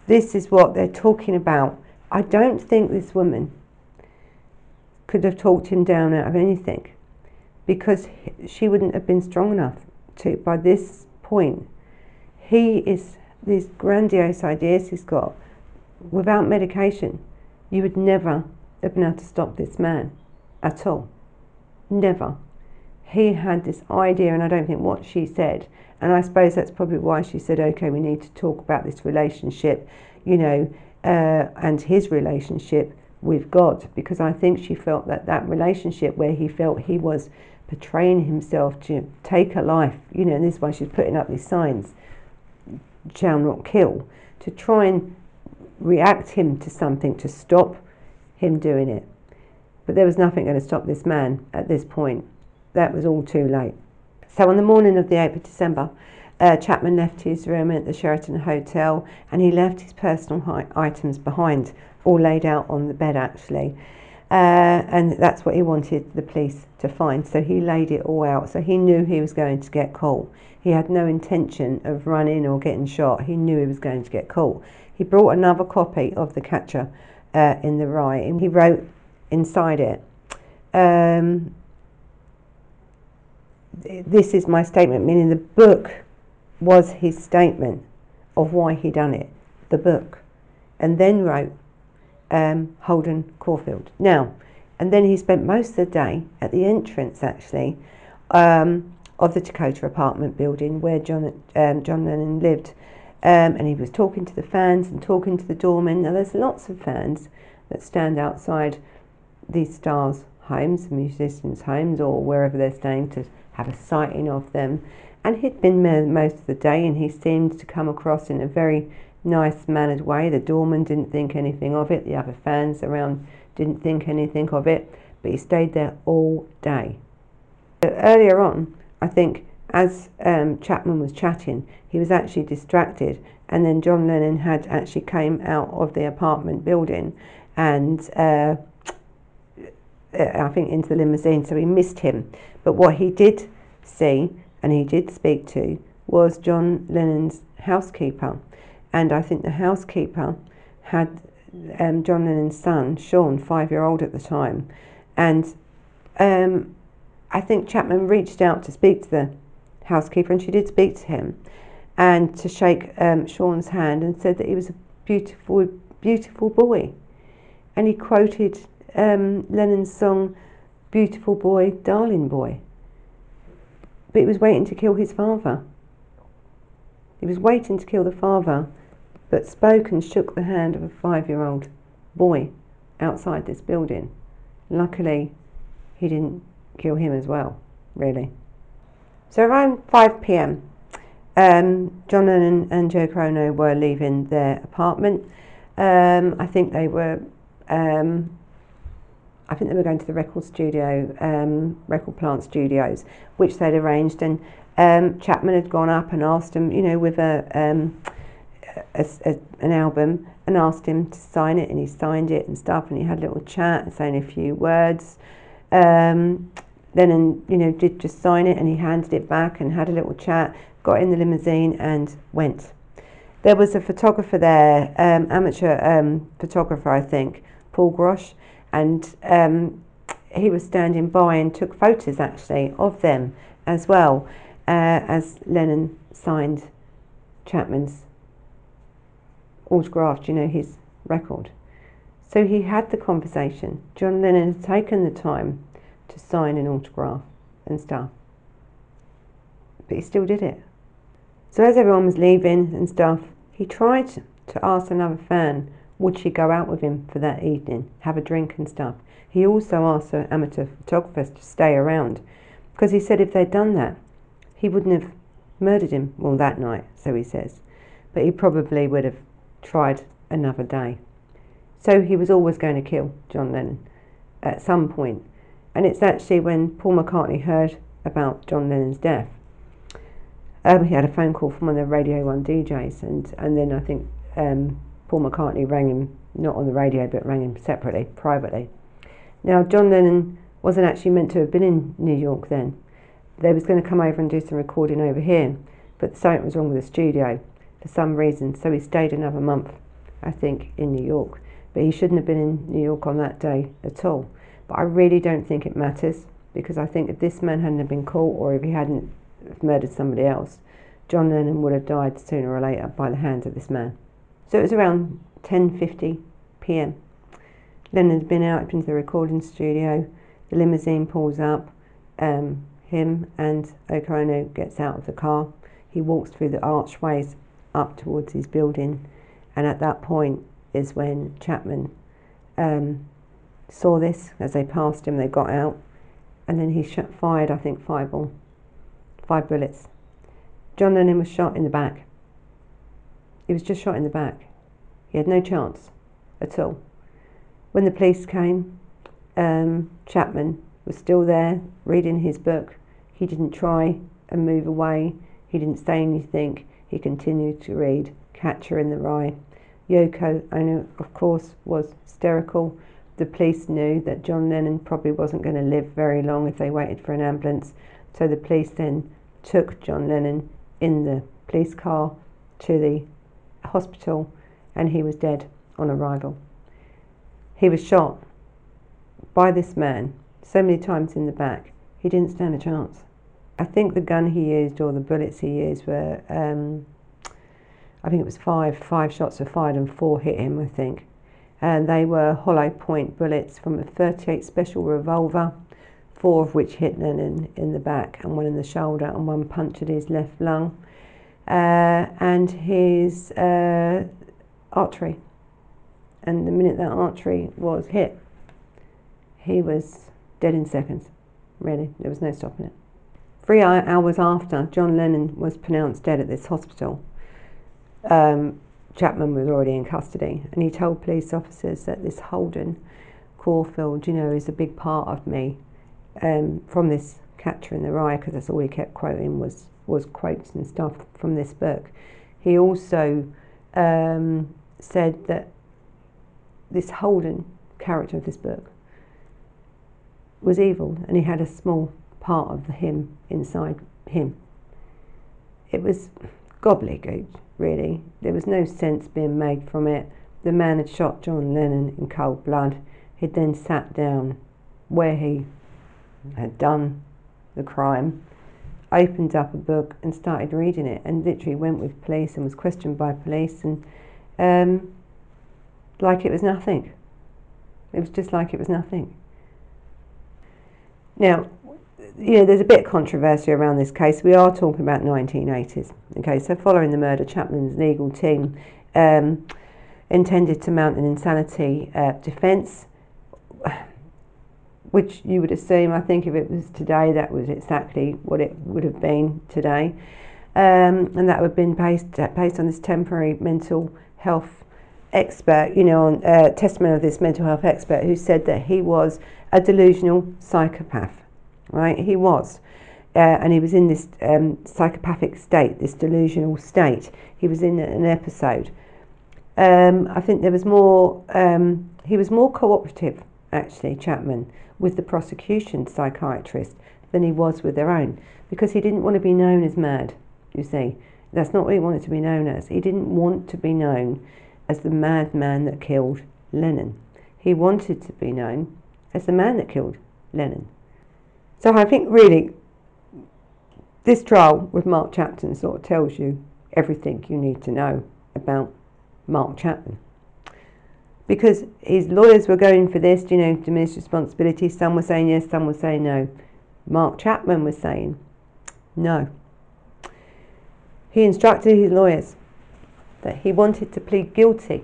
This is what they're talking about. I don't think this woman could have talked him down out of anything because she wouldn't have been strong enough to, by this point. He is these grandiose ideas he's got without medication. You would never have been able to stop this man at all. Never. He had this idea, and I don't think what she said, and I suppose that's probably why she said, okay, we need to talk about this relationship, you know, uh, and his relationship with God, because I think she felt that that relationship where he felt he was portraying himself to take a life, you know, and this is why she's putting up these signs, shall not kill, to try and react him to something to stop him doing it. But there was nothing going to stop this man at this point. That was all too late. So on the morning of the 8th of December, uh, Chapman left his room at the Sheraton Hotel and he left his personal hi- items behind, all laid out on the bed actually. Uh, and that's what he wanted the police to find. So he laid it all out. So he knew he was going to get caught. He had no intention of running or getting shot. He knew he was going to get caught. He brought another copy of The Catcher uh, in the Rye and he wrote inside it. Um, this is my statement, meaning the book was his statement of why he done it, the book, and then wrote um, Holden Caulfield. Now, and then he spent most of the day at the entrance, actually, um, of the Dakota apartment building where John um, John Lennon lived, um, and he was talking to the fans and talking to the doormen. Now, there's lots of fans that stand outside these stars' homes, musicians' homes, or wherever they're staying to have a sighting of them. And he'd been there most of the day, and he seemed to come across in a very nice mannered way. The doorman didn't think anything of it, the other fans around didn't think anything of it, but he stayed there all day. But earlier on, I think as um, Chapman was chatting, he was actually distracted, and then John Lennon had actually came out of the apartment building, and uh, I think into the limousine, so he missed him. But what he did see and he did speak to was John Lennon's housekeeper, and I think the housekeeper had um, John Lennon's son, Sean, five year old at the time, and um, I think Chapman reached out to speak to the housekeeper, and she did speak to him, and to shake um, Sean's hand, and said that he was a beautiful, beautiful boy, and he quoted um, Lennon's song, "Beautiful Boy, Darling Boy." But he was waiting to kill his father. He was waiting to kill the father, but spoke and shook the hand of a five year old boy outside this building. Luckily, he didn't kill him as well, really. So around 5 pm, um, John Lennon and Yoko Ono were leaving their apartment. Um, I think they were um, I think they were going to the record studio, um, Record Plant Studios, which they'd arranged. And um, Chapman had gone up and asked him, you know, with a, um, a, a, an album, and asked him to sign it, and he signed it and stuff. And he had a little chat, saying a few words. Um, then, and you know, did just sign it, and he handed it back and had a little chat. Got in the limousine and went. There was a photographer there, um, amateur um, photographer, I think, Paul Goresh and um, he was standing by and took photos actually of them as well uh, as Lennon signed Chapman's autographed, you know, his record. So he had the conversation. John Lennon had taken the time to sign an autograph and stuff. But he still did it. So as everyone was leaving and stuff, he tried to ask another fan would she go out with him for that evening, have a drink and stuff. He also asked the amateur photographers to stay around because he said if they'd done that, he wouldn't have murdered him, well, that night, so he says. But he probably would have tried another day. So he was always going to kill John Lennon at some point. And it's actually when Paul McCartney heard about John Lennon's death. Um, he had a phone call from one of the Radio 1 DJs, and, and then I think um, Paul McCartney rang him, not on the radio, but rang him separately, privately. Now, John Lennon wasn't actually meant to have been in New York then. They was going to come over and do some recording over here, but something was wrong with the studio for some reason, so he stayed another month, I think, in New York. But he shouldn't have been in New York on that day at all. But I really don't think it matters because I think if this man hadn't been caught or if he hadn't murdered somebody else, John Lennon would have died sooner or later by the hands of this man. So it was around 10.50 p.m. Lennon's been out into the recording studio. The limousine pulls up. Um, him and Yoko gets out of the car. He walks through the archways up towards his building. And at that point is when Chapman um, saw this as they passed him. They got out. And then he shot, fired, I think, five, or five bullets. John Lennon was shot in the back. He was just shot in the back. He had no chance at all. When the police came, um, Chapman was still there reading his book. He didn't try and move away. He didn't say anything. He continued to read Catcher in the Rye. Yoko Ono, of course, was hysterical. The police knew that John Lennon probably wasn't going to live very long if they waited for an ambulance. So the police then took John Lennon in the police car to the hospital and he was dead on arrival. He was shot by this man so many times in the back, he didn't stand a chance. I think the gun he used or the bullets he used were, um, I think it was five, five shots were fired and four hit him, I think. And they were hollow point bullets from a 38 special revolver, four of which hit Lennon in the back and one in the shoulder and one punctured his left lung and his uh, artery. And the minute that artery was hit, he was dead in seconds. Really, there was no stopping it. Three hours after John Lennon was pronounced dead at this hospital, um, Chapman was already in custody, and he told police officers that this Holden Caulfield, you know, is a big part of me. Um, from this Catcher in the Rye, because that's all he kept quoting was was quotes and stuff from this book. He also um, said that this Holden character of this book was evil and he had a small part of him inside him. It was gobbledygook, really. There was no sense being made from it. The man had shot John Lennon in cold blood. He'd then sat down where he had done the crime, opened up a book and started reading it, and literally went with police and was questioned by police, and um, like it was nothing. It was just like it was nothing. Now, you know, there's a bit of controversy around this case. We are talking about 1980s. Okay, so following the murder, Chapman's legal team um, intended to mount an insanity uh, defence, which you would assume, I think, if it was today, that was exactly what it would have been today. Um, and that would have been based, based on this temporary mental health expert, you know, on uh, testimony of this mental health expert who said that he was a delusional psychopath, right? He was. Uh, and he was in this um, psychopathic state, this delusional state. He was in an episode. Um, I think there was more, um, he was more cooperative, actually, Chapman, with the prosecution psychiatrist than he was with their own, because he didn't want to be known as mad, you see. That's not what he wanted to be known as. He didn't want to be known as the madman that killed Lennon. He wanted to be known as the man that killed Lennon. So I think really this trial with Mark Chapman sort of tells you everything you need to know about Mark Chapman. Because his lawyers were going for this, you know, diminished responsibility. Some were saying yes, some were saying no. Mark Chapman was saying no. He instructed his lawyers that he wanted to plead guilty.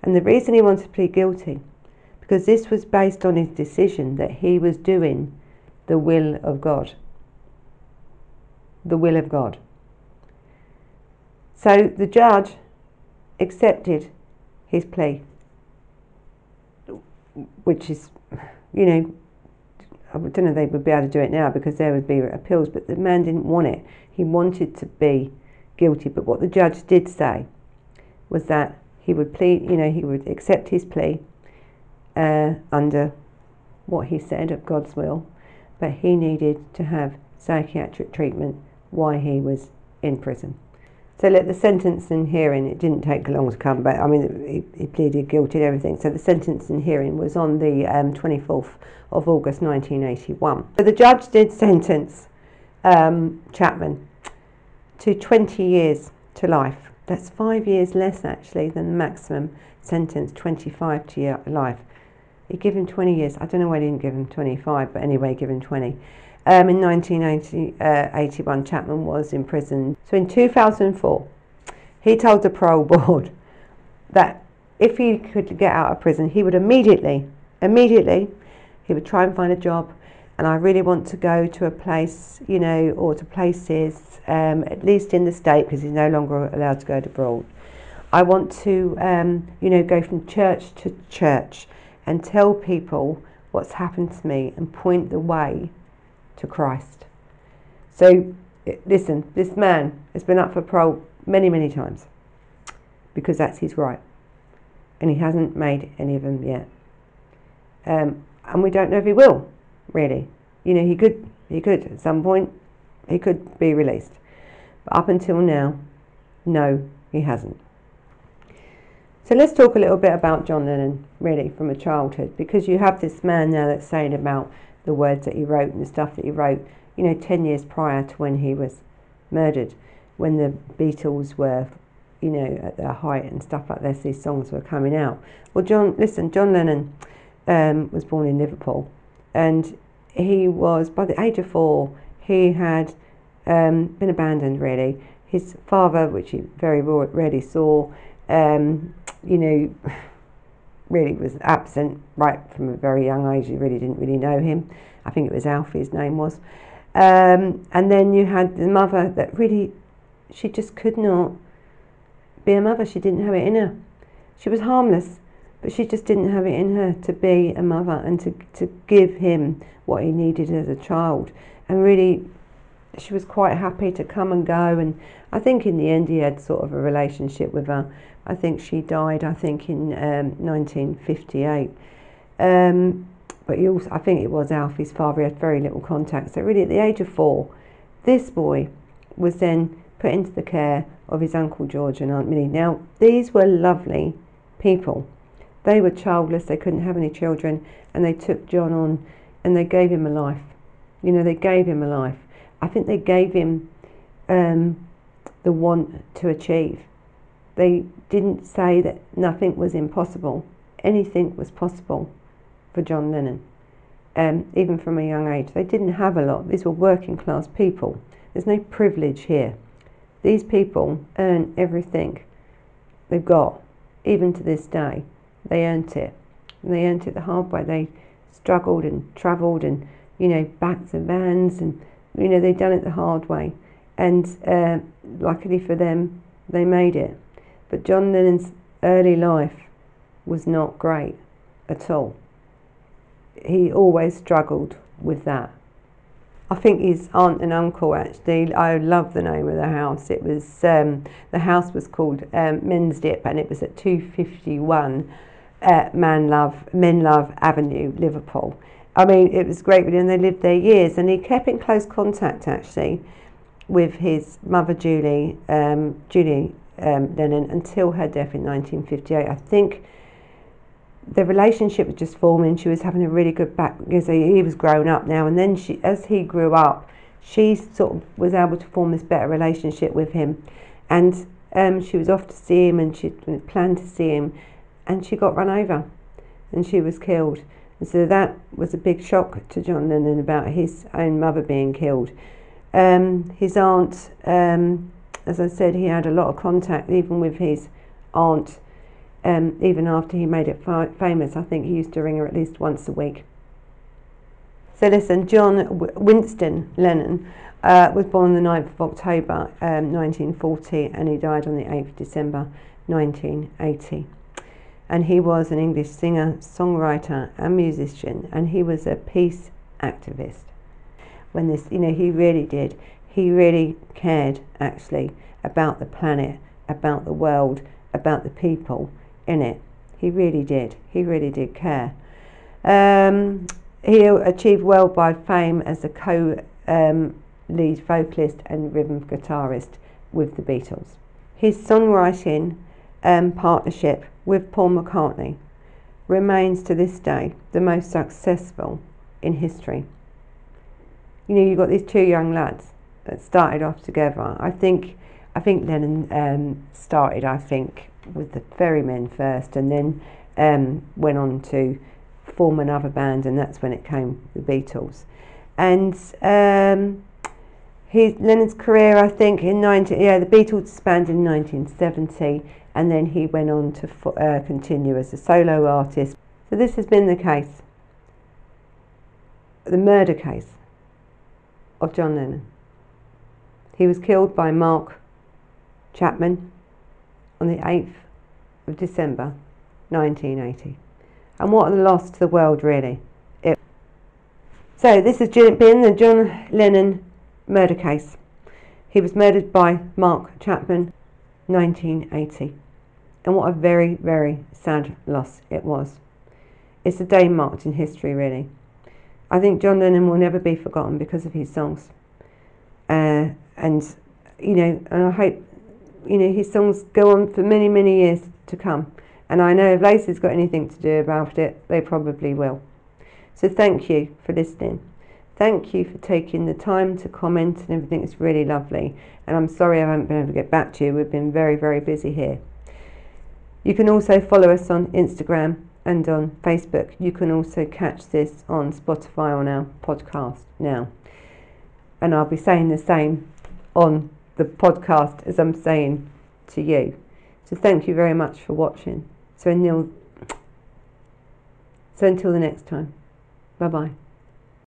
And the reason he wanted to plead guilty because this was based on his decision that he was doing the will of God. The will of God. So the judge accepted his plea, which is, you know, I don't know they would be able to do it now because there would be appeals, but the man didn't want it. He wanted to be guilty. But what the judge did say was that he would plead, you know, he would accept his plea uh, under what he said of God's will, but he needed to have psychiatric treatment while he was in prison. So let the sentence and hearing, it didn't take long to come back. I mean, he, he pleaded guilty and everything. So the sentence and hearing was on the um, 24th of August 1981. So the judge did sentence um, Chapman to 20 years to life. That's five years less actually than the maximum sentence, 25 to life. He gave him 20 years. I don't know why he didn't give him 25, but anyway, give him 20. Um, in 1981, uh, Chapman was imprisoned. So in 2004, he told the parole board that if he could get out of prison, he would immediately, immediately, he would try and find a job. And I really want to go to a place, you know, or to places, um, at least in the state, because he's no longer allowed to go abroad. I want to, um, you know, go from church to church and tell people what's happened to me and point the way to Christ. So, listen, this man has been up for parole many, many times because that's his right. And he hasn't made any of them yet. Um, and we don't know if he will, really. You know, he could, he could at some point, he could be released. But up until now, no, he hasn't. So let's talk a little bit about John Lennon, really, from a childhood, because you have this man now that's saying about the words that he wrote and the stuff that he wrote, you know, 10 years prior to when he was murdered, when the Beatles were, you know, at their height and stuff like this, these songs were coming out. Well, John, listen, John Lennon um, was born in Liverpool and he was, by the age of four, he had um, been abandoned really. His father, which he very rarely saw, um, you know, really was absent right from a very young age. You really didn't really know him. I think it was Alfie, his name was. Um, and then you had the mother that really, she just could not be a mother. She didn't have it in her. She was harmless, but she just didn't have it in her to be a mother and to, to give him what he needed as a child. And really, she was quite happy to come and go. And I think in the end, he had sort of a relationship with her. I think she died, I think, in um, 1958. Um, but he also, I think it was Alfie's father, he had very little contact. So, really, at the age of four, this boy was then put into the care of his Uncle George and Aunt Minnie. Now, these were lovely people. They were childless, they couldn't have any children, and they took John on and they gave him a life. You know, they gave him a life. I think they gave him um, the want to achieve. They didn't say that nothing was impossible. Anything was possible for John Lennon, um, even from a young age. They didn't have a lot. These were working class people. There's no privilege here. These people earn everything they've got, even to this day. They earned it. And they earned it the hard way. They struggled and travelled and, you know, backed the vans and, you know, they'd done it the hard way. And uh, luckily for them, they made it. But John Lennon's early life was not great at all. He always struggled with that. I think his aunt and uncle actually. I love the name of the house. It was um, the house was called um, Mendips, and it was at two fifty one uh, Love Menlove Avenue, Liverpool. I mean, it was great, and they lived there years, and he kept in close contact actually with his mother Julie, um, Julie um, until her death in 1958. I think the relationship was just forming. She was having a really good back because he was growing up now, and then she, as he grew up, she sort of was able to form this better relationship with him, and um, she was off to see him, and she planned to see him, and she got run over, and she was killed. And so that was a big shock to John Lennon about his own mother being killed. Um, his aunt, um, as I said, he had a lot of contact even with his aunt um, even after he made it fi- famous, I think he used to ring her at least once a week. So listen, John Winston Lennon uh, was born on the 9th of October um, 1940 and he died on the 8th of December 1980. And he was an English singer, songwriter, and musician, and he was a peace activist. When this, you know, he really did. He really cared actually about the planet, about the world, about the people, in it. He really did. He really did care. Um, he achieved worldwide fame as a co um, lead vocalist and rhythm guitarist with the Beatles. His songwriting um, partnership with Paul McCartney remains to this day the most successful in history. You know, you've got these two young lads that started off together. I think, I think Lennon um, started, I think, with the Quarrymen first, and then um, went on to form another band, and that's when it came the Beatles. And um, his Lennon's career, I think, in 19 yeah, the Beatles disbanded in 1970, and then he went on to fo- uh, continue as a solo artist. So this has been the case, the murder case of John Lennon. He was killed by Mark Chapman on the 8th of December 1980. And what a loss to the world, really. It so, this has been the John Lennon murder case. He was murdered by Mark Chapman, 1980. And what a very, very sad loss it was. It's a day marked in history, really. I think John Lennon will never be forgotten because of his songs. Uh, and, you know, and I hope you know, his songs go on for many, many years to come. And I know if Lacey's got anything to do about it, they probably will. So thank you for listening. Thank you for taking the time to comment and everything. It's really lovely. And I'm sorry I haven't been able to get back to you. We've been very, very busy here. You can also follow us on Instagram and on Facebook. You can also catch this on Spotify on our podcast now. And I'll be saying the same on the podcast as I'm saying to you. So thank you very much for watching. So until, so until the next time. Bye bye.